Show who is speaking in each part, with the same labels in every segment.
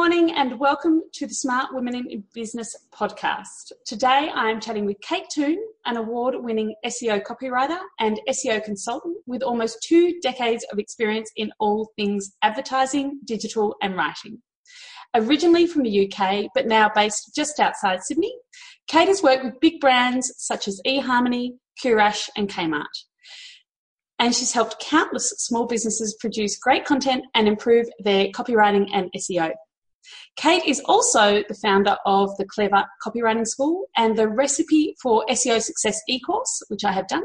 Speaker 1: morning and welcome to the Smart Women in Business podcast. Today I am chatting with Kate Toon, an award winning SEO copywriter and SEO consultant with almost two decades of experience in all things advertising, digital, and writing. Originally from the UK, but now based just outside Sydney, Kate has worked with big brands such as eHarmony, Curash, and Kmart and she's helped countless small businesses produce great content and improve their copywriting and SEO. Kate is also the founder of the Clever Copywriting School and the Recipe for SEO Success e-course, which I have done.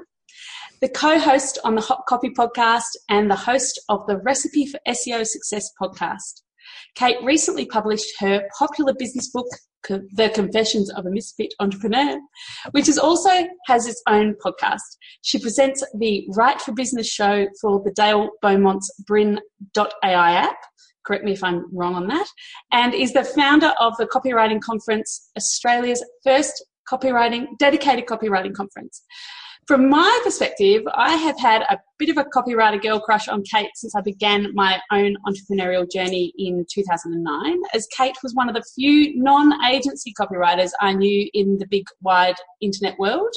Speaker 1: The co-host on the Hot Copy podcast and the host of the Recipe for SEO Success podcast. Kate recently published her popular business book, The Confessions of a Misfit Entrepreneur, which is also has its own podcast. She presents the Write for Business show for the Dale Beaumont's Brin.ai app. Correct me if I'm wrong on that. And is the founder of the Copywriting Conference, Australia's first copywriting, dedicated copywriting conference. From my perspective, I have had a bit of a copywriter girl crush on Kate since I began my own entrepreneurial journey in 2009, as Kate was one of the few non agency copywriters I knew in the big wide internet world.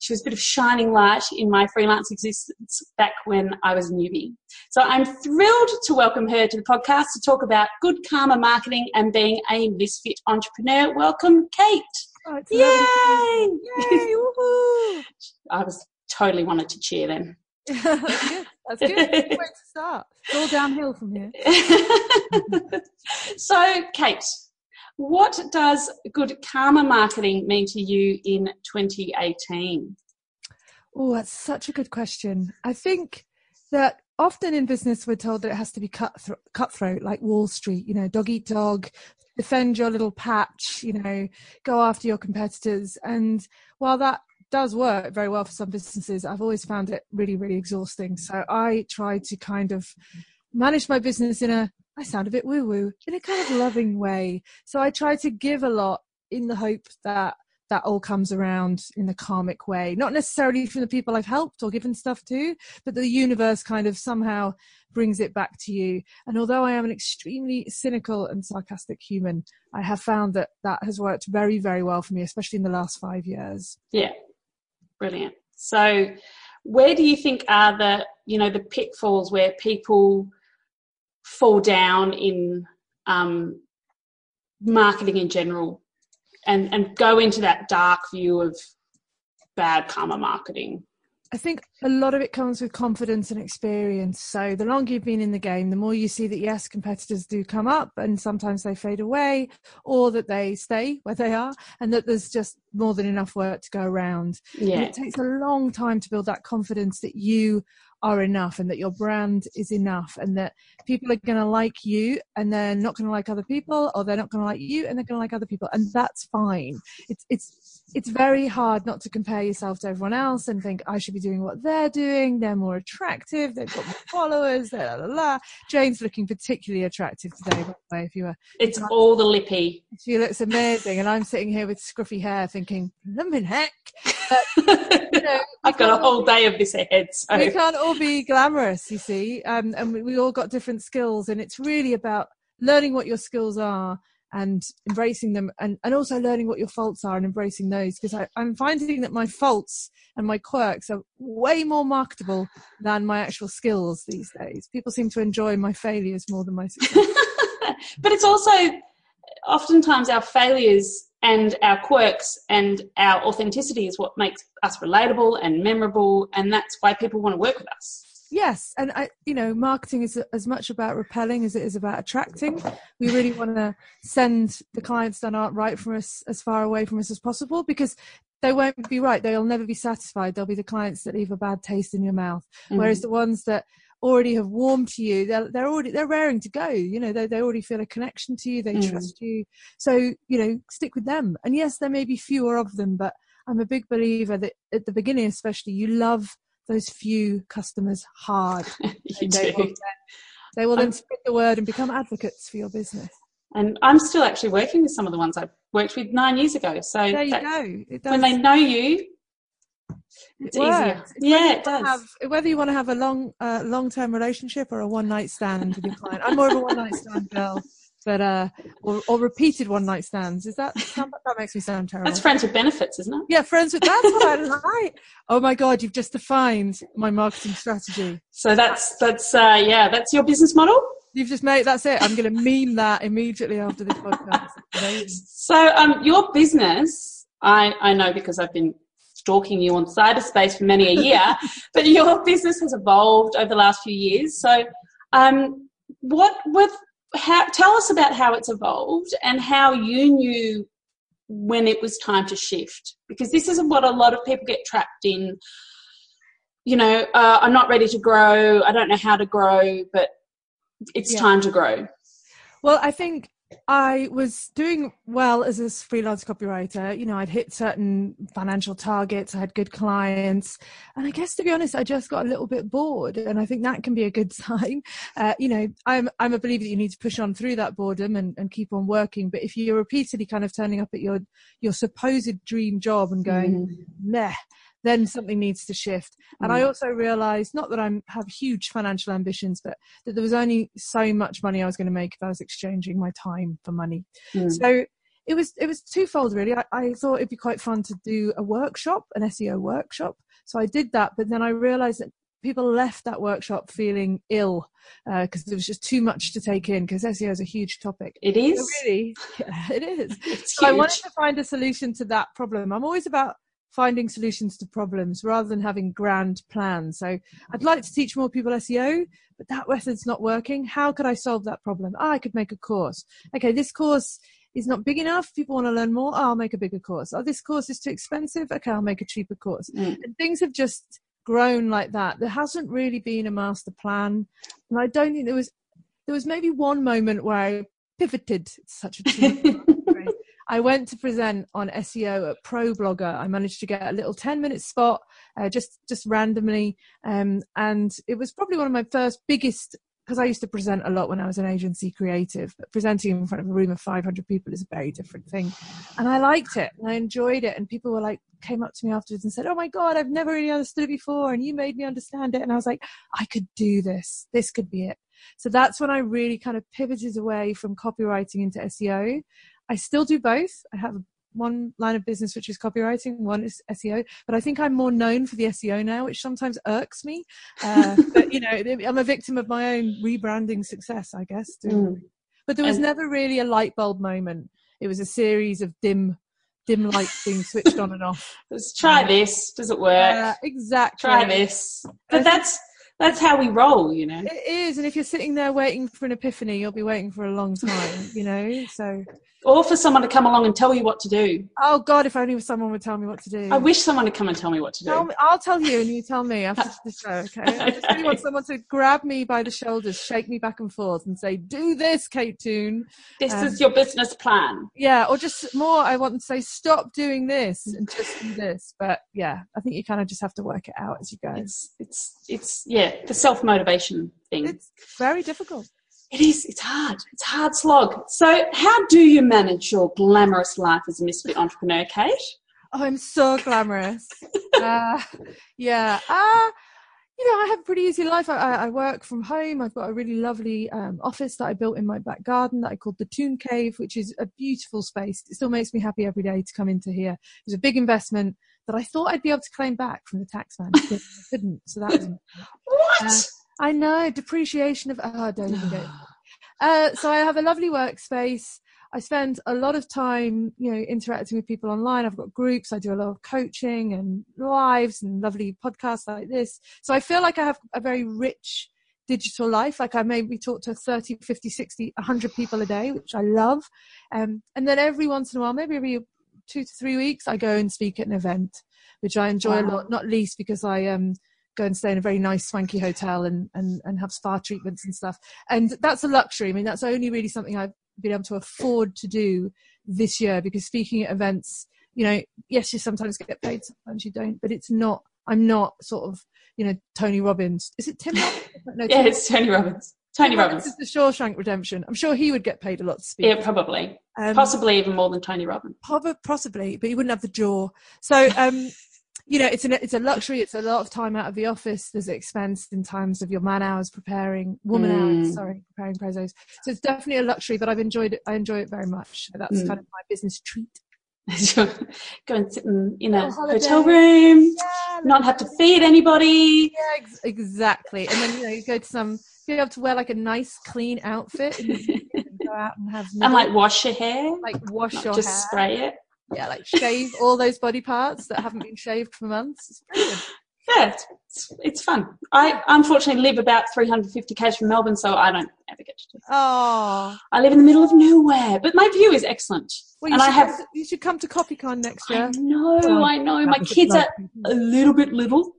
Speaker 1: She was a bit of shining light in my freelance existence back when I was a newbie. So I'm thrilled to welcome her to the podcast to talk about good karma marketing and being a misfit entrepreneur. Welcome, Kate.
Speaker 2: Oh,
Speaker 1: Yay!
Speaker 2: Yay! Woohoo!
Speaker 1: I was totally wanted to cheer then.
Speaker 2: That's good. That's good. Way to start. It's all downhill from here.
Speaker 1: so, Kate, what does good karma marketing mean to you in 2018?
Speaker 2: Oh, that's such a good question. I think that often in business we're told that it has to be cutthroat, cutthroat like Wall Street, you know, dog eat dog, defend your little patch, you know, go after your competitors. And while that does work very well for some businesses, I've always found it really, really exhausting. So I try to kind of manage my business in a, I sound a bit woo woo, in a kind of loving way. So I try to give a lot in the hope that that all comes around in a karmic way. Not necessarily from the people I've helped or given stuff to, but the universe kind of somehow brings it back to you. And although I am an extremely cynical and sarcastic human, I have found that that has worked very, very well for me, especially in the last five years.
Speaker 1: Yeah, brilliant. So, where do you think are the you know the pitfalls where people fall down in um, marketing in general, and and go into that dark view of bad karma marketing?
Speaker 2: I think a lot of it comes with confidence and experience. So the longer you've been in the game, the more you see that yes, competitors do come up and sometimes they fade away or that they stay where they are and that there's just more than enough work to go around.
Speaker 1: Yeah.
Speaker 2: And it takes a long time to build that confidence that you are enough and that your brand is enough and that people are going to like you and they're not going to like other people or they're not going to like you and they're going to like other people and that's fine it's it's it's very hard not to compare yourself to everyone else and think i should be doing what they're doing they're more attractive they've got more followers la, la, la. jane's looking particularly attractive today by the way if you were
Speaker 1: It's all the lippy.
Speaker 2: she looks amazing and i'm sitting here with scruffy hair thinking blooming heck but, you know,
Speaker 1: I've got a whole day of this ahead. So
Speaker 2: we can't all be glamorous, you see, um, and we, we all got different skills, and it's really about learning what your skills are and embracing them, and, and also learning what your faults are and embracing those. Because I'm finding that my faults and my quirks are way more marketable than my actual skills these days. People seem to enjoy my failures more than my success.
Speaker 1: but it's also oftentimes our failures and our quirks and our authenticity is what makes us relatable and memorable and that's why people want to work with us
Speaker 2: Yes, and I, you know, marketing is as much about repelling as it is about attracting. We really want to send the clients that aren't right from us as far away from us as possible because they won't be right. They'll never be satisfied. They'll be the clients that leave a bad taste in your mouth.
Speaker 1: Mm.
Speaker 2: Whereas the ones that already have warmed to you, they're, they're already they're raring to go. You know, they they already feel a connection to you. They
Speaker 1: Mm.
Speaker 2: trust you. So you know, stick with them. And yes, there may be fewer of them, but I'm a big believer that at the beginning, especially, you love those few customers hard.
Speaker 1: you
Speaker 2: they will
Speaker 1: do
Speaker 2: then, they will then spread the word and become advocates for your business.
Speaker 1: and i'm still actually working with some of the ones i worked with nine years ago so
Speaker 2: There you go.
Speaker 1: When they know you it's
Speaker 2: it
Speaker 1: easier
Speaker 2: works.
Speaker 1: yeah it
Speaker 2: Whether you wanna
Speaker 1: does
Speaker 2: Have, whether you want to have a long, uh, long-term relationship or a one-night stand with your client, I'm more of a one-night stand girl. but uh, or, or repeated one night stands. Is that that makes me sound terrible?
Speaker 1: That's friends with benefits, isn't it?
Speaker 2: Yeah, friends with. That's what I like. Oh my god, you've just defined my marketing strategy.
Speaker 1: So that's that's uh, yeah, that's your business model.
Speaker 2: You've just made that's it. I'm going to meme that immediately after this podcast.
Speaker 1: So um, your business, I I know because I've been stalking you on cyberspace for many a year, but your business has evolved over the last few years. So um, what with how, tell us about how it's evolved and how you knew when it was time to shift because this is what a lot of people get trapped in you know uh, i'm not ready to grow i don't know how to grow but it's yeah. time to grow
Speaker 2: well i think I was doing well as a freelance copywriter. You know, I'd hit certain financial targets, I had good clients. And I guess to be honest, I just got a little bit bored. And I think that can be a good sign. Uh, you know, I'm, I'm a believer that you need to push on through that boredom and, and keep on working. But if you're repeatedly kind of turning up at your, your supposed dream job and going, mm. nah, then something needs to shift. And mm. I also realized, not that I have huge financial ambitions, but that there was only so much money I was going to make if I was exchanging my time for money. Mm. So it was it was twofold really. I, I, thought it'd be quite fun to do a workshop, an SEO workshop. So I did that, but then I realized that people left that workshop feeling ill because uh, there was just too much to take in because SEO is a huge topic.
Speaker 1: It is.
Speaker 2: So really, yeah, it is. so I wanted to find a solution to that problem. I'm always about finding solutions to problems rather than having grand plans. So I'd like to teach more people SEO, but that method's not working. How could I solve that problem? Ah, I could make a course. Okay, this course is not big enough. People want to learn more. Oh, I'll make a bigger course. Oh, this course is too expensive. Okay, I'll make a cheaper course. Mm. And things have just grown like that. There hasn't really been a master plan. And I don't think there was, there was maybe one moment where I pivoted. It's such a I went to present on SEO at ProBlogger. I managed to get a little 10 minute spot uh, just, just randomly. Um, and it was probably one of my first biggest because I used to present a lot when I was an agency creative, but presenting in front of a room of 500 people is a very different thing. And I liked it and I enjoyed it. And people were like, came up to me afterwards and said, Oh my God, I've never really understood it before. And you made me understand it. And I was like, I could do this. This could be it. So that's when I really kind of pivoted away from copywriting into SEO. I still do both. I have one line of business which is copywriting, one is SEO. But I think I'm more known for the SEO now, which sometimes irks me. Uh, but you know, I'm a victim of my own rebranding success, I guess. Mm. But there was and- never really a light bulb moment. It was a series of dim dim lights being switched on and off.
Speaker 1: Let's try this. Does it work?
Speaker 2: Uh, exactly.
Speaker 1: Try this. But that's that's how we roll, you know.
Speaker 2: It is, and if you're sitting there waiting for an epiphany, you'll be waiting for a long time, you know. So
Speaker 1: or for someone to come along and tell you what to do.
Speaker 2: Oh God, if only someone would tell me what to do.
Speaker 1: I wish someone would come and tell me what to do.
Speaker 2: Me, I'll tell you, and you tell me after the show. Okay. I just really want someone to grab me by the shoulders, shake me back and forth, and say, "Do this, Kate Toon.
Speaker 1: This um, is your business plan."
Speaker 2: Yeah, or just more. I want to say, "Stop doing this and just do this." But yeah, I think you kind of just have to work it out as you go.
Speaker 1: It's it's it's yeah, the self motivation thing.
Speaker 2: It's very difficult.
Speaker 1: It is. It's hard. It's hard slog. So, how do you manage your glamorous life as a misfit entrepreneur, Kate?
Speaker 2: Oh, I'm so glamorous. uh, yeah. Uh, you know, I have a pretty easy life. I, I work from home. I've got a really lovely um, office that I built in my back garden that I called the Toon Cave, which is a beautiful space. It still makes me happy every day to come into here. It was a big investment that I thought I'd be able to claim back from the tax man. I couldn't. So that was
Speaker 1: what? Uh,
Speaker 2: I know depreciation of oh, don't even go. Uh, so I have a lovely workspace. I spend a lot of time, you know, interacting with people online. I've got groups. I do a lot of coaching and lives and lovely podcasts like this. So I feel like I have a very rich digital life. Like I maybe talk to 30, 50, 60, 100 people a day, which I love. Um, and then every once in a while, maybe every two to three weeks, I go and speak at an event, which I enjoy wow. a lot, not least because I um, go and stay in a very nice swanky hotel and, and, and have spa treatments and stuff. And that's a luxury. I mean, that's only really something I've been able to afford to do this year because speaking at events, you know, yes, you sometimes get paid, sometimes you don't, but it's not, I'm not sort of, you know, Tony Robbins. Is it Tim Robbins?
Speaker 1: No, yeah, Tim it's Tony Robbins. Tony Robbins.
Speaker 2: This is the Shawshank Redemption. I'm sure he would get paid a lot to speak.
Speaker 1: Yeah, probably. Um, possibly even more than Tony Robbins.
Speaker 2: Possibly, but he wouldn't have the jaw. So, um, you know, it's an it's a luxury. It's a lot of time out of the office. There's expense in terms of your man hours preparing, woman
Speaker 1: Mm.
Speaker 2: hours, sorry, preparing prezos. So it's definitely a luxury, but I've enjoyed it. I enjoy it very much. So that's
Speaker 1: Mm.
Speaker 2: kind of my business treat.
Speaker 1: Go and sit in, in a
Speaker 2: Little
Speaker 1: hotel room,
Speaker 2: Yeah,
Speaker 1: not have to feed anybody.
Speaker 2: Yeah, ex- exactly. And then you know you go to some, be able to wear like a nice clean outfit and, go out and have
Speaker 1: And like wash your hair,
Speaker 2: like wash your
Speaker 1: just
Speaker 2: hair.
Speaker 1: spray it.
Speaker 2: Yeah, like shave all those body parts that haven't been shaved for months. It's brilliant.
Speaker 1: Yeah, it's, it's, fun. I unfortunately live about 350 k's from Melbourne, so I don't ever get to do that.
Speaker 2: Oh,
Speaker 1: I live in the middle of nowhere, but my view is excellent.
Speaker 2: well, you
Speaker 1: and I have,
Speaker 2: to, you should come to CopyCon next year.
Speaker 1: I know,
Speaker 2: Oh,
Speaker 1: I know, my
Speaker 2: That was a
Speaker 1: kids are a little bit little.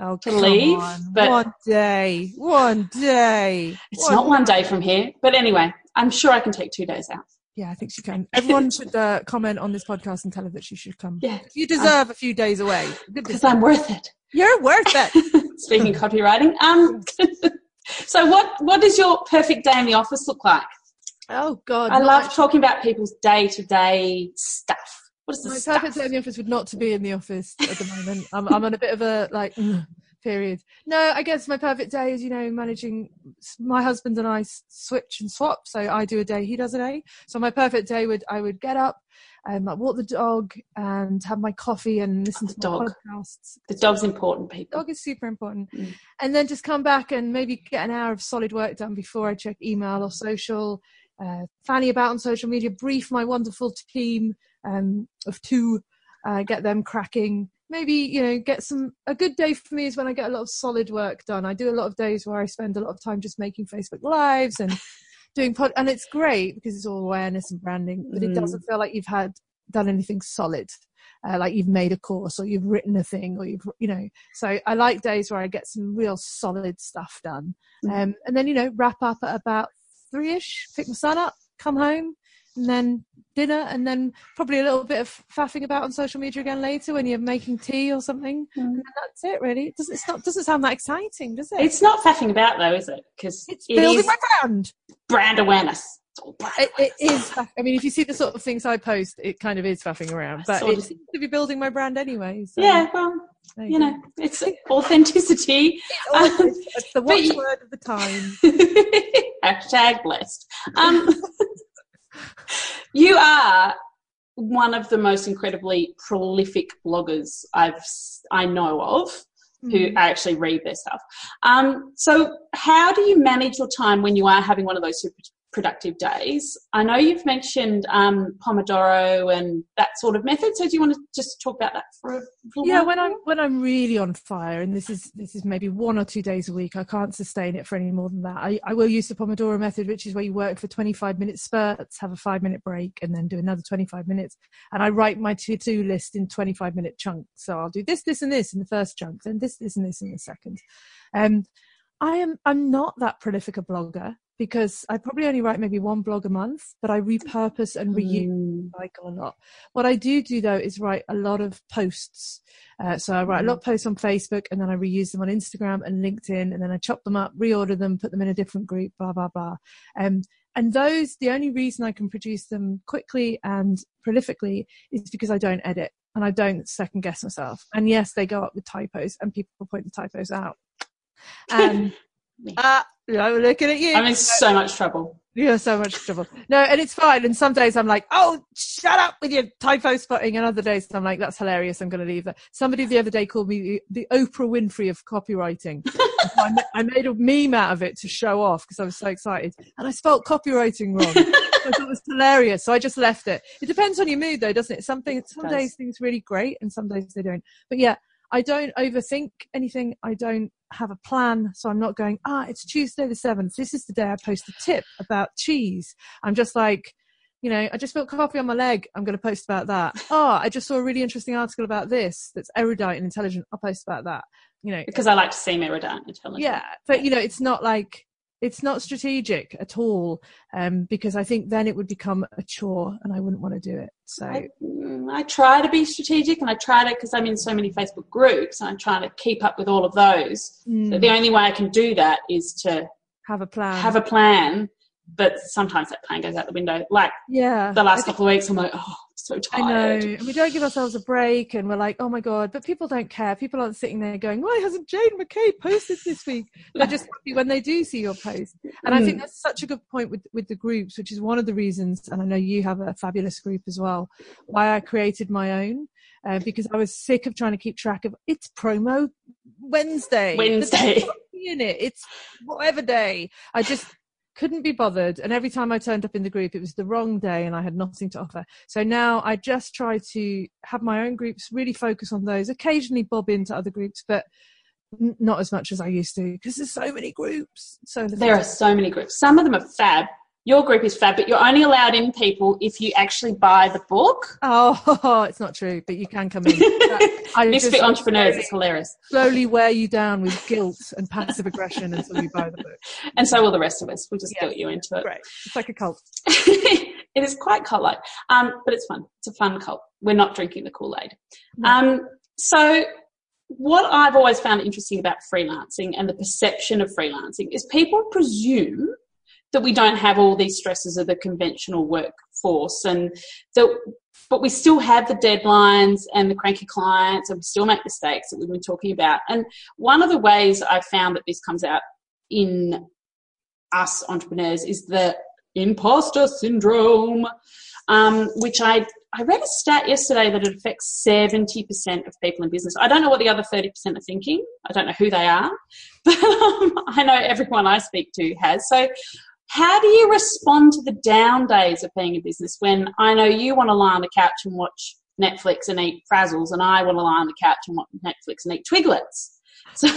Speaker 2: Oh,
Speaker 1: to leave,
Speaker 2: on.
Speaker 1: but-
Speaker 2: one day, one day.
Speaker 1: It's not one day from here, but anyway, I'm sure I can take two days out.
Speaker 2: Yeah, I think she can. Everyone should uh, comment on this podcast and tell her that she should come.
Speaker 1: Yeah,
Speaker 2: You deserve a few days away.
Speaker 1: because I'm worth it.
Speaker 2: You're worth it.
Speaker 1: Speaking copywriting, um, so what what does your perfect day in the office look like?
Speaker 2: Oh God,
Speaker 1: I love talking about people's day to day stuff. What is the
Speaker 2: My
Speaker 1: stuff?
Speaker 2: perfect day in the office would not to be in the office at the moment. I'm, I'm on a bit of a like period. No, I guess my perfect day is you know managing. My husband and I switch and swap, so I do a day, he does a day. So my perfect day would I would get up, um, like walk the dog, and have my coffee and listen to my
Speaker 1: Dog.
Speaker 2: podcasts.
Speaker 1: The dog's important, people.
Speaker 2: Dog is super important,
Speaker 1: Mm.
Speaker 2: and then just come back and maybe get an hour of solid work done before I check email or social. Uh, fanny about on social media, brief my wonderful team um, of two, uh, get them cracking. Maybe you know, get some. A good day for me is when I get a lot of solid work done. I do a lot of days where I spend a lot of time just making Facebook lives and doing pod, and it's great because it's all awareness and branding. But it
Speaker 1: Mm.
Speaker 2: doesn't feel like you've had done anything solid. Uh, like you've made a course or you've written a thing or you've you know so i like days where i get some real solid stuff done
Speaker 1: Mm.
Speaker 2: um, and then you know wrap up at about three-ish pick my son up come home and then dinner and then probably a little bit of faffing about on social media again later when you're making tea or something
Speaker 1: Mm.
Speaker 2: and that's it really it doesn't, it's not, doesn't sound that exciting does it
Speaker 1: It's not faffing about though, is it? Because
Speaker 2: it's
Speaker 1: it
Speaker 2: building my brand
Speaker 1: brand awareness.
Speaker 2: It, it is i mean if you see the sort of things i post it kind of is faffing around but it seems to be building my brand anyway so
Speaker 1: Yeah, well,
Speaker 2: there
Speaker 1: you know, it's authenticity.
Speaker 2: It's- it's the
Speaker 1: you-
Speaker 2: watchword of the time
Speaker 1: Hashtag blessed. Um, you are one of the most incredibly prolific bloggers I've I know of who
Speaker 2: Mm.
Speaker 1: actually read their stuff. Um, so, how do you manage your time when you are having one of those super productive days? I know you've mentioned um, Pomodoro and that sort of method. So, do you want to just talk about that for a little
Speaker 2: yeah
Speaker 1: while?
Speaker 2: when i'm when i'm really on fire and this is this is maybe one or two days a week i can't sustain it for any more than that i, I will use the pomodoro method which is where you work for 25 minute spurts have a five minute break and then do another 25 minutes and i write my to-do list in 25 minute chunks so i'll do this this and this in the first chunk then this this and this in the second um i am i'm not that prolific a blogger because i probably only write maybe one blog a month but i repurpose and reuse
Speaker 1: Mm,
Speaker 2: cycle a lot. What I do do though is write a lot of posts. Uh, so I write a lot of posts on Facebook and then I reuse them on Instagram and LinkedIn and then I chop them up, reorder them, put them in a different group, blah, blah, blah. Um, and those, the only reason I can produce them quickly and prolifically is because I don't edit and I don't second guess myself. And yes, they go up with typos and people point the typos out. And, I'm looking at you.
Speaker 1: I'm in so much trouble.
Speaker 2: You're so much trouble. No, and it's fine. And some days I'm like, oh, shut up with your typo spotting. And other days I'm like, that's hilarious. I'm going to leave that. Somebody the other day called me the, the Oprah Winfrey of copywriting. I, ma- I made a meme out of it to show off because I was so excited. And I spelt copywriting wrong. I thought it was hilarious. So I just left it. It depends on your mood though, doesn't it? Some things, some
Speaker 1: does.
Speaker 2: days things really great and some days they don't. But yeah, I don't overthink anything. I don't have a plan. So I'm not going, ah, it's Tuesday the 7th. This is the day I post a tip about cheese. I'm just like, you know, I just spilled coffee on my leg. I'm going to post about that. Oh, I just saw a really interesting article about this that's erudite and intelligent. I'll post about that. You know,
Speaker 1: Because I like to seem erudite and intelligent.
Speaker 2: yeah, but you know, it's not like it's not strategic at all um, because I think then it would become a chore and I wouldn't want to do it. So
Speaker 1: I, mm, I try to be strategic and I try to, because I'm in so many Facebook groups and I'm trying to keep up with all of those.
Speaker 2: mm,
Speaker 1: But the only way I can do that is to
Speaker 2: have a plan.
Speaker 1: have a plan, but sometimes that plan goes out the window. Like
Speaker 2: yeah.
Speaker 1: the last couple of weeks, I'm like, oh, so
Speaker 2: I know, and we don't give ourselves a break, and we're like, "Oh my god!" But people don't care. People aren't sitting there going, "Why hasn't Jane McKay posted this week?" They're just happy when they do see your post. And I think
Speaker 1: Mm.
Speaker 2: that's such a good point with with the groups, which is one of the reasons. And I know you have a fabulous group as well. Why I created my own. Uh, because I was sick of trying to keep track of it's promo Wednesday.
Speaker 1: Wednesday.
Speaker 2: In it. It's whatever day. I just couldn't be bothered. And every time I turned up in the group, it was the wrong day and I had nothing to offer. So now I just try to have my own groups, really focus on those, occasionally bob into other groups, but n- not as much as I used to because there's so many groups. So
Speaker 1: There are so many groups. Some of them are fab. Your group is fab, but you're only allowed in people if you actually buy the book.
Speaker 2: Oh, it's not true, but you can come in.
Speaker 1: Misfit entrepreneurs it's hilarious,
Speaker 2: slowly wear you down with guilt and passive aggression until you buy the book.
Speaker 1: and so will the rest of us. We'll just
Speaker 2: Yeah.
Speaker 1: guilt you into it.
Speaker 2: Great. It's like a cult.
Speaker 1: it is quite cult like, um, but it's fun. It's a fun cult. We're not drinking the Kool Aid. Um, so, what I've always found interesting about freelancing and the perception of freelancing is people presume that we don't have all these stresses of the conventional workforce and that but we still have the deadlines and the cranky clients and we still make mistakes that we've been talking about and one of the ways i've found that this comes out in us entrepreneurs is the imposter syndrome um, which I, I read a stat yesterday that it affects 70% of people in business. I don't know what the other 30% are thinking. I don't know who they are, but um, I know everyone I speak to has. So, how do you respond to the down days of being a business when I know you want to lie on the couch and watch Netflix and eat frazzles, and I want to lie on the couch and watch Netflix and eat twiglets? So,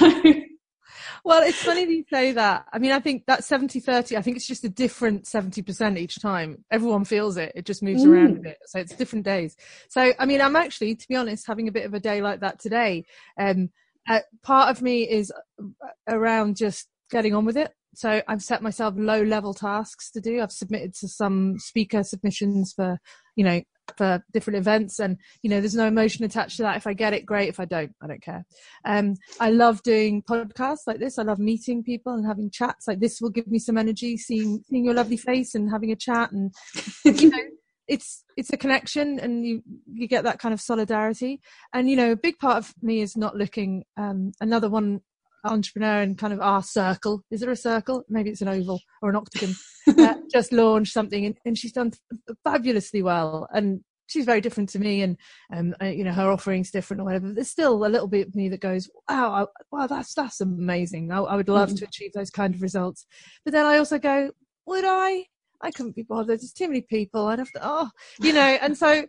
Speaker 2: Well, it's funny that you say that. I mean, I think that 70 30, I think it's just a different 70% each time. Everyone feels it. It just moves
Speaker 1: Mm.
Speaker 2: around a bit. So it's different days. So, I mean, I'm actually, to be honest, having a bit of a day like that today. Um, uh, part of me is around just getting on with it. So I've set myself low level tasks to do. I've submitted to some speaker submissions for, you know, for different events and you know there's no emotion attached to that. If i get it great. If i don't i don't care. Um i love doing podcasts like this. I love meeting people and having chats. Like this will give me some energy seeing seeing your lovely face and having a chat and you know it's it's a connection and you you get that kind of solidarity. And you know a big part of me is not looking um another one entrepreneur in kind of our circle. Is there a circle? Maybe it's an oval or an octagon. Uh, just launched something and, and she's done fabulously well. And she's very different to me and um uh, you know her offerings different or whatever. There's still a little bit of me that goes wow I, wow that's that's amazing. I, I would love
Speaker 1: Mhm.
Speaker 2: to achieve those kind of results. But then I also go would I? I couldn't be bothered. There's too many people. I'd have to oh you know and so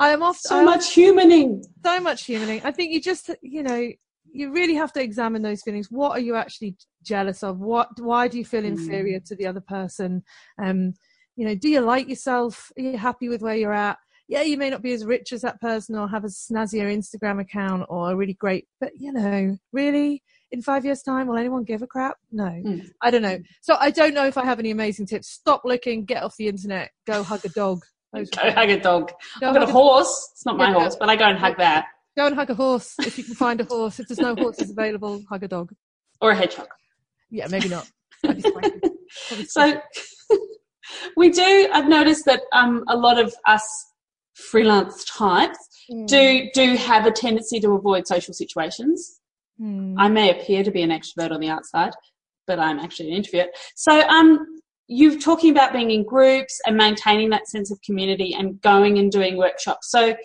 Speaker 2: I am off
Speaker 1: so
Speaker 2: I-
Speaker 1: much humaning.
Speaker 2: so much humaning. I think you just, you know, you really have to examine those feelings. What are you actually jealous of? What, why do you feel
Speaker 1: Mm.
Speaker 2: inferior to the other person? Um, you know, do you like yourself? Are you happy with where you're at? Yeah, you may not be as rich as that person or have a snazzier Instagram account or a really great, but you know, really, in five years' time, will anyone give a crap? No,
Speaker 1: Mm.
Speaker 2: I don't know. So I don't know if I have any amazing tips. Stop looking, get off the internet, go hug a dog.
Speaker 1: Go hug a dog.
Speaker 2: go
Speaker 1: I've got a- horse. It's not my
Speaker 2: Yeah.
Speaker 1: horse, but I go and hug that.
Speaker 2: Go and hug a horse if you can find a horse. If there's no horses available, hug a dog.
Speaker 1: Or a hedgehog.
Speaker 2: Yeah, maybe not. That'd be spiky. Probably
Speaker 1: So we do. I've noticed that um, a lot of us freelance types
Speaker 2: spiky.
Speaker 1: do do have a tendency to avoid social situations.
Speaker 2: Mm.
Speaker 1: I may appear to be an extrovert on the outside, but I'm actually an introvert. So um, you're talking about being in groups and maintaining that sense of community and going and doing workshops. So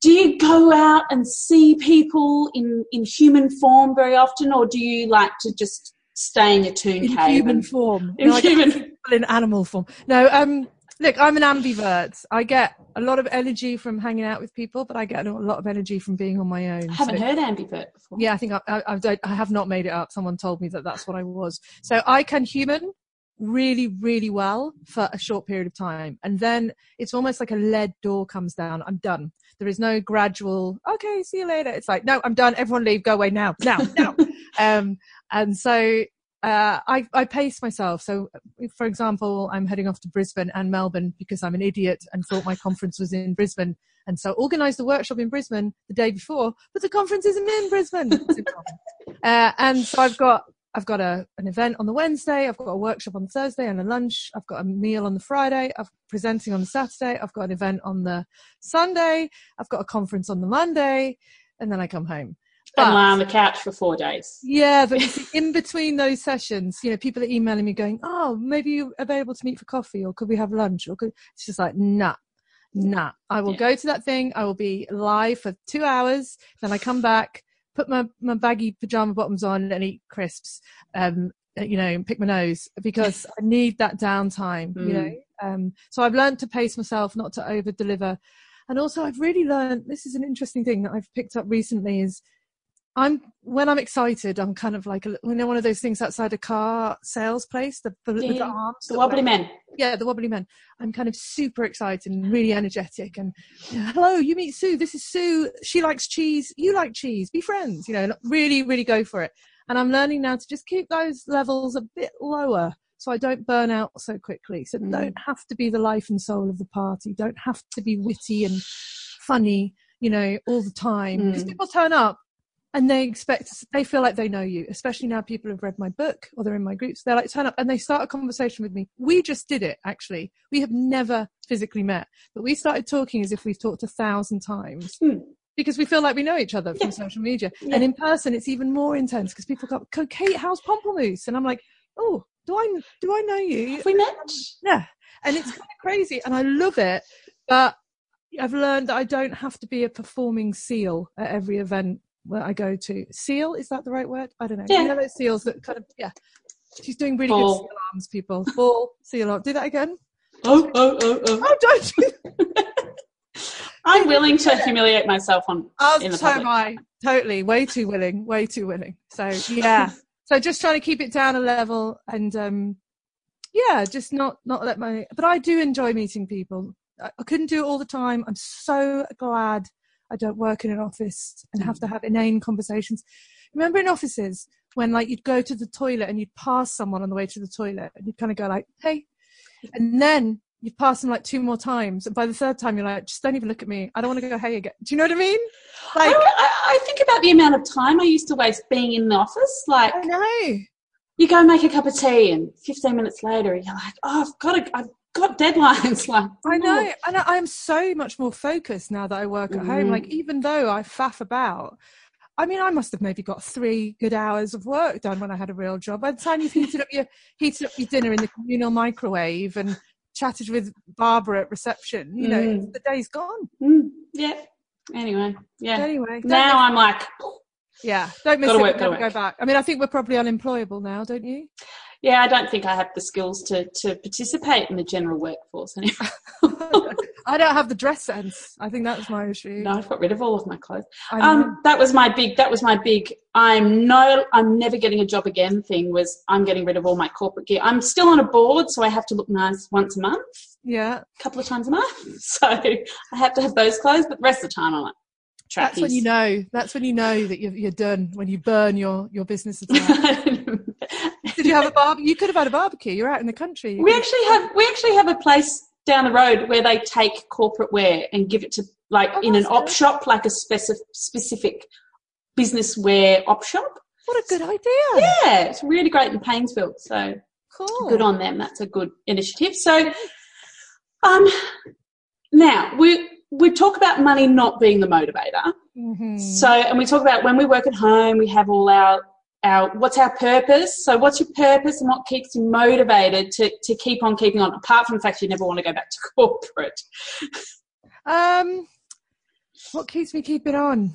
Speaker 1: do you go out and see people in, in human form very often, or do you like to just stay in your toon
Speaker 2: in
Speaker 1: cave?
Speaker 2: human
Speaker 1: and-
Speaker 2: form.
Speaker 1: in
Speaker 2: No,
Speaker 1: human-
Speaker 2: in animal form. No, um, look, I'm an ambivert. I get a lot of energy from hanging out with people, but I get a lot of energy from being on my own.
Speaker 1: I haven't
Speaker 2: So-
Speaker 1: heard ambivert before.
Speaker 2: Yeah, I think I, I, I, don't, I have not made it up. Someone told me that that's what I was. So I can human really, really well for a short period of time. And then it's almost like a lead door comes down. I'm done. There is no gradual, okay, see you later. It's like, no, I'm done. Everyone leave. Go away now, now, now. um, and so uh, I, I pace myself. So, for example, I'm heading off to Brisbane and Melbourne because I'm an idiot and thought my conference was in Brisbane. And so organised the workshop in Brisbane the day before, but the conference isn't in Brisbane. Melbourne. uh, and so I've got I've got a an event on the Wednesday, I've got a workshop on the Thursday and a lunch, I've got a meal on the Friday, I'm presenting on the Saturday, I've got an event on the Sunday, I've got a conference on the Monday, and then I come home.
Speaker 1: But, and lie on the couch for four days.
Speaker 2: Yeah, but in between those sessions, you know, people are emailing me going, "Oh, maybe you're available to meet for coffee, or could we have lunch?" Or could... it's just like, nah, nah. I will yeah. go to that thing. I will be live for two hours. Then I come back put my, my baggy pajama bottoms on and eat crisps, um, you know, and pick my nose because I need that downtime, mm. you know. Um, so I've learned to pace myself, not to over deliver. And also I've really learned, this is an interesting thing that I've picked up recently is I'm when I'm excited, I'm kind of like a, you know one of those things outside a car sales place, the, the,
Speaker 1: yeah, the arms, the wobbly men.
Speaker 2: Yeah, the wobbly men. I'm kind of super excited and really energetic. And hello, you meet Sue. This is Sue. She likes cheese. You like cheese. Be friends. You know, really, really go for it. And I'm learning now to just keep those levels a bit lower so I don't burn out so quickly. So mm. don't have to be the life and soul of the party. Don't have to be witty and funny, you know, all the time. Because mm. people turn up and they expect they feel like they know you especially now people have read my book or they're in my groups. They're like turn up. And they start a conversation with me. We just did it actually. We have never physically met but we started talking as if we've talked a thousand times. Hmm. because we feel like we know each other from yeah. social media. Yeah. and in person it's even more intense because people go kate how's pomplamoose and i'm like oh do i do i know you?
Speaker 1: Have we met?
Speaker 2: Yeah. And it's kind of crazy and i love it but I've learned that I don't have to be a performing seal at every event where I go to. Seal, is that the right word? I don't know. Yeah. You know those seals that kind of, yeah. She's doing really Ball. good seal arms, people. Ball, seal arm. Do that again.
Speaker 1: Oh, oh, oh, oh.
Speaker 2: Oh, don't
Speaker 1: I'm willing to humiliate myself on.
Speaker 2: Oh, in the so am I. Totally. Way too willing. Way too willing. So, yeah. so just trying to keep it down a level and, um, yeah, just not, not let my, but I do enjoy meeting people. I, I couldn't do it all the time. I'm so glad I don't work in an office and have to mm. have inane conversations. Remember in offices when like you'd go to the toilet and you'd pass someone on the way to the toilet and you'd kind of go like, hey, and then you'd pass them like two more times. And by the third time, you're like, just don't even look at me. I don't want to go hey again. Do you know what I mean?
Speaker 1: Like, I, I think about the amount of time I used to waste being in the office. Like,
Speaker 2: I know.
Speaker 1: You go make a cup of tea, and 15 minutes later, you're like, oh, I've got to, I've got deadlines like
Speaker 2: i know and I, am so much more focused now that i work at mm. home like mm-hmm. even though i faff about i mean i must have maybe got three good hours of work done when i had a real job by the time you've heated up your heated up your dinner in the communal microwave and chatted with barbara at reception you know mm. the day's gone
Speaker 1: mm. yeah anyway yeah
Speaker 2: anyway
Speaker 1: now i'm like
Speaker 2: yeah don't miss it work, don't go back i mean i think we're probably unemployable now don't you
Speaker 1: yeah, I don't think I have the skills to to participate in the general workforce anymore.
Speaker 2: I don't have the dress sense. I think that's my issue.
Speaker 1: No, I've got rid of all of my clothes. Um, that was my big. That was my big. I'm no. I'm never getting a job again. Thing was, I'm getting rid of all my corporate gear. I'm still on a board, so I have to look nice once a month.
Speaker 2: Yeah,
Speaker 1: a couple of times a month. So I have to have those clothes, but the rest of the time I'm like, Trappies.
Speaker 2: That's when you know. That's when you know that you're, you're done. When you burn your your business Did you have a barbecue? You could have had a barbecue. You're out in the country.
Speaker 1: You we actually have we actually have a place down the road where they take corporate wear and give it to like oh, in an op shop, like a specific specific business wear op shop.
Speaker 2: What a good idea!
Speaker 1: Yeah, it's really great in Paynesville. So
Speaker 2: cool.
Speaker 1: Good on them. That's a good initiative. So, um, now we we talk about money not being the motivator. Mm-hmm. So, and we talk about when we work at home, we have all our our what's our purpose? So what's your purpose and what keeps you motivated to, to keep on keeping on apart from the fact you never want to go back to corporate?
Speaker 2: Um what keeps me keeping on?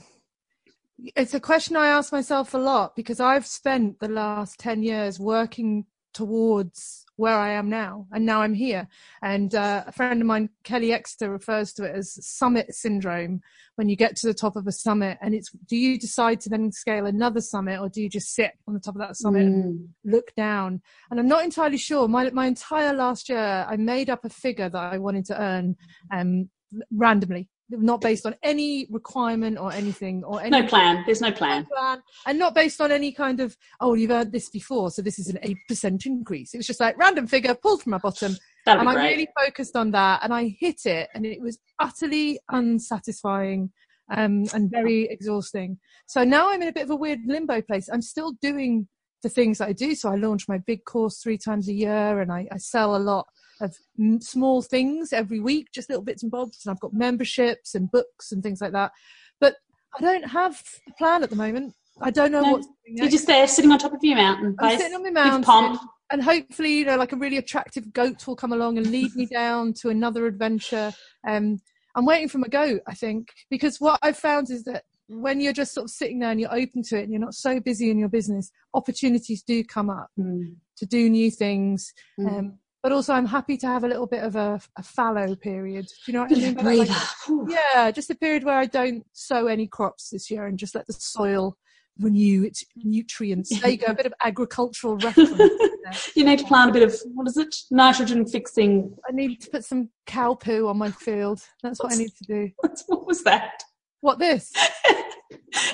Speaker 2: It's a question i ask myself a lot because i've spent the last 10 years working towards where I am now, and now I'm here. And uh, a friend of mine, Kelly Exeter, refers to it as summit syndrome. When you get to the top of a summit, and it's do you decide to then scale another summit, or do you just sit on the top of that summit mm. and look down? And I'm not entirely sure. My my entire last year, I made up a figure that I wanted to earn um, randomly not based on any requirement or anything or any
Speaker 1: no plan. There's no plan.
Speaker 2: plan. And not based on any kind of oh you've earned this before so this is an 8% increase. It was just like random figure pulled from my bottom.
Speaker 1: That'd
Speaker 2: and
Speaker 1: i
Speaker 2: really focused on that and i hit it and it was utterly unsatisfying um, and very exhausting. So now i'm in a bit of a weird limbo place. I'm still doing the things that I do. So I launch my big course three times a year and I, I sell a lot of small things every week, just little bits and bobs. And I've got memberships and books and things like that. But I don't have a plan at the moment. I don't know no, what's
Speaker 1: You're just there sitting on top of your mountain.
Speaker 2: I'm sitting on my mountain. And hopefully, you know, like a really attractive goat will come along and lead me down to another adventure. Um, I'm waiting for my goat, I think, because what I've found is that when you're just sort of sitting there and you're open to it and you're not so busy in your business, opportunities do come up mm. to do new things. Mm. Um, but also, I'm happy to have a little bit of a, a fallow period. Do you know what I mean? Like, yeah, just a period where I don't sow any crops this year and just let the soil renew its nutrients. There you go, a bit of agricultural reference.
Speaker 1: you need to plant a bit of what is it? Nitrogen fixing.
Speaker 2: I need to put some cow poo on my field. That's what I need to do.
Speaker 1: What was that?
Speaker 2: What this?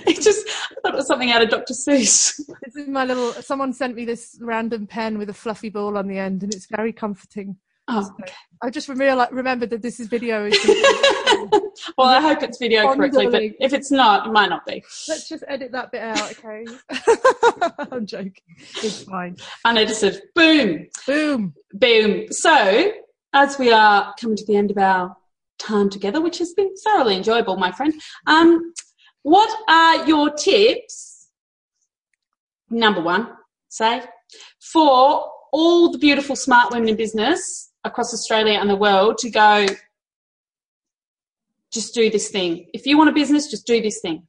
Speaker 1: it just I thought it was something out of Dr. Seuss.
Speaker 2: This is my little. Someone sent me this random pen with a fluffy ball on the end, and it's very comforting.
Speaker 1: Oh, okay.
Speaker 2: I just real, remembered that this is video.
Speaker 1: well, I hope it's video correctly, but if it's not, it might not be.
Speaker 2: Let's just edit that bit out, okay? I'm joking. It's fine.
Speaker 1: Unedited. Boom.
Speaker 2: Boom.
Speaker 1: Boom. So, as we are coming to the end of our time together, which has been thoroughly enjoyable, my friend, um, what are your tips? Number one, say, for all the beautiful smart women in business across Australia and the world to go, just do this thing. If you want a business, just do this thing.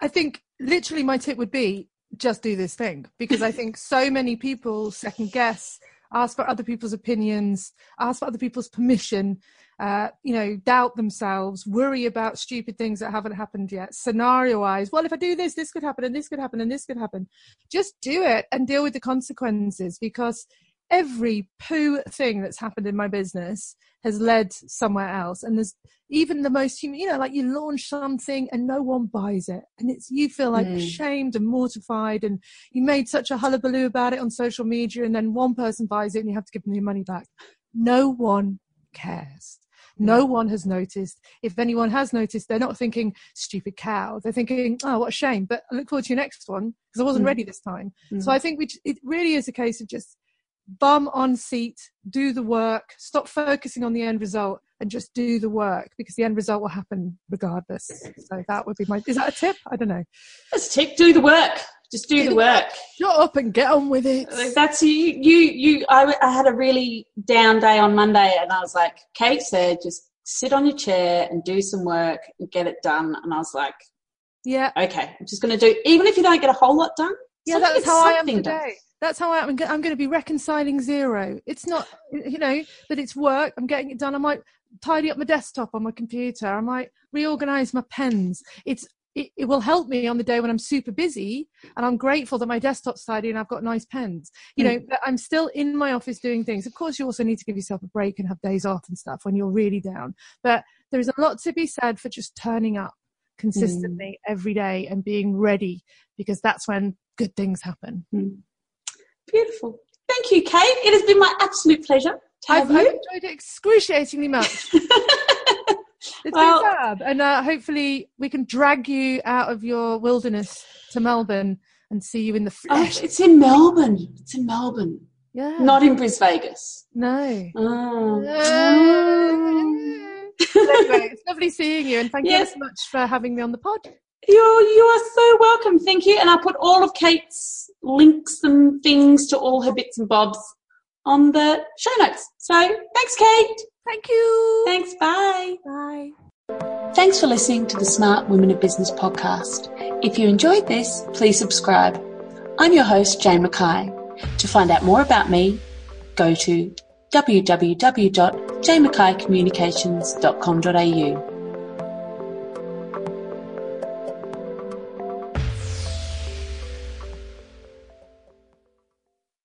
Speaker 2: I think literally my tip would be just do this thing because I think so many people second guess, ask for other people's opinions, ask for other people's permission, uh, you know, doubt themselves, worry about stupid things that haven't happened yet, scenarioize, well, if I do this, this could happen and this could happen and this could happen. Just do it and deal with the consequences because every poo thing that's happened in my business has led somewhere else. And there's even the most human, you know, like you launch something and no one buys it. And it's, you feel like mm. ashamed and mortified. And you made such a hullabaloo about it on social media. And then one person buys it and you have to give them your money back. No one cares. No one has noticed. If anyone has noticed, they're not thinking stupid cow. They're thinking, oh, what a shame. But I look forward to your next one because I wasn't mm. ready this time. Mm. So I think we, it really is a case of just bum on seat, do the work, stop focusing on the end result and just do the work because the end result will happen regardless. So that would be my, is that a tip? I don't know.
Speaker 1: That's a tip. Do the work. Just do, do the work.
Speaker 2: Shut up and get on with it.
Speaker 1: That's you. You. You. I, I had a really down day on Monday, and I was like, Kate said, just sit on your chair and do some work and get it done. And I was like,
Speaker 2: Yeah,
Speaker 1: okay, I'm just going to do. Even if you don't get a whole lot done.
Speaker 2: Yeah, that's how I am today. Done. That's how I am. I'm going to be reconciling Xero. It's not, you know, that it's work. I'm getting it done. I might tidy up my desktop on my computer. I might reorganize my pens. It's it, it, will help me on the day when I'm super busy and I'm grateful that my desktop's tidy and I've got nice pens. You mm. know, but I'm still in my office doing things. Of course, you also need to give yourself a break and have days off and stuff when you're really down. But there is a lot to be said for just turning up consistently mm. every day and being ready because that's when good things happen.
Speaker 1: Mm. Beautiful. Thank you, Kate. It has been my absolute pleasure.
Speaker 2: I've, I've, enjoyed it excruciatingly much. it's well, been fab. And uh, hopefully we can drag you out of your wilderness to Melbourne and see you in the flesh.
Speaker 1: Oh, it's in Melbourne. It's in Melbourne.
Speaker 2: Yeah.
Speaker 1: Not in Bris Vegas.
Speaker 2: No.
Speaker 1: Oh.
Speaker 2: anyway, it's lovely seeing you and thank yes. you so much for having me on the pod.
Speaker 1: You're, you are so welcome. Thank you. And I'll put all of Kate's links and things to all her bits and bobs on the show notes. So thanks, Kate.
Speaker 2: Thank you.
Speaker 1: Thanks. Bye.
Speaker 2: Bye.
Speaker 1: Thanks for listening to the Smart Women of Business podcast. If you enjoyed this, please subscribe. I'm your host, Jane McKay. To find out more about me, go to www.jmackaycommunications.com.au.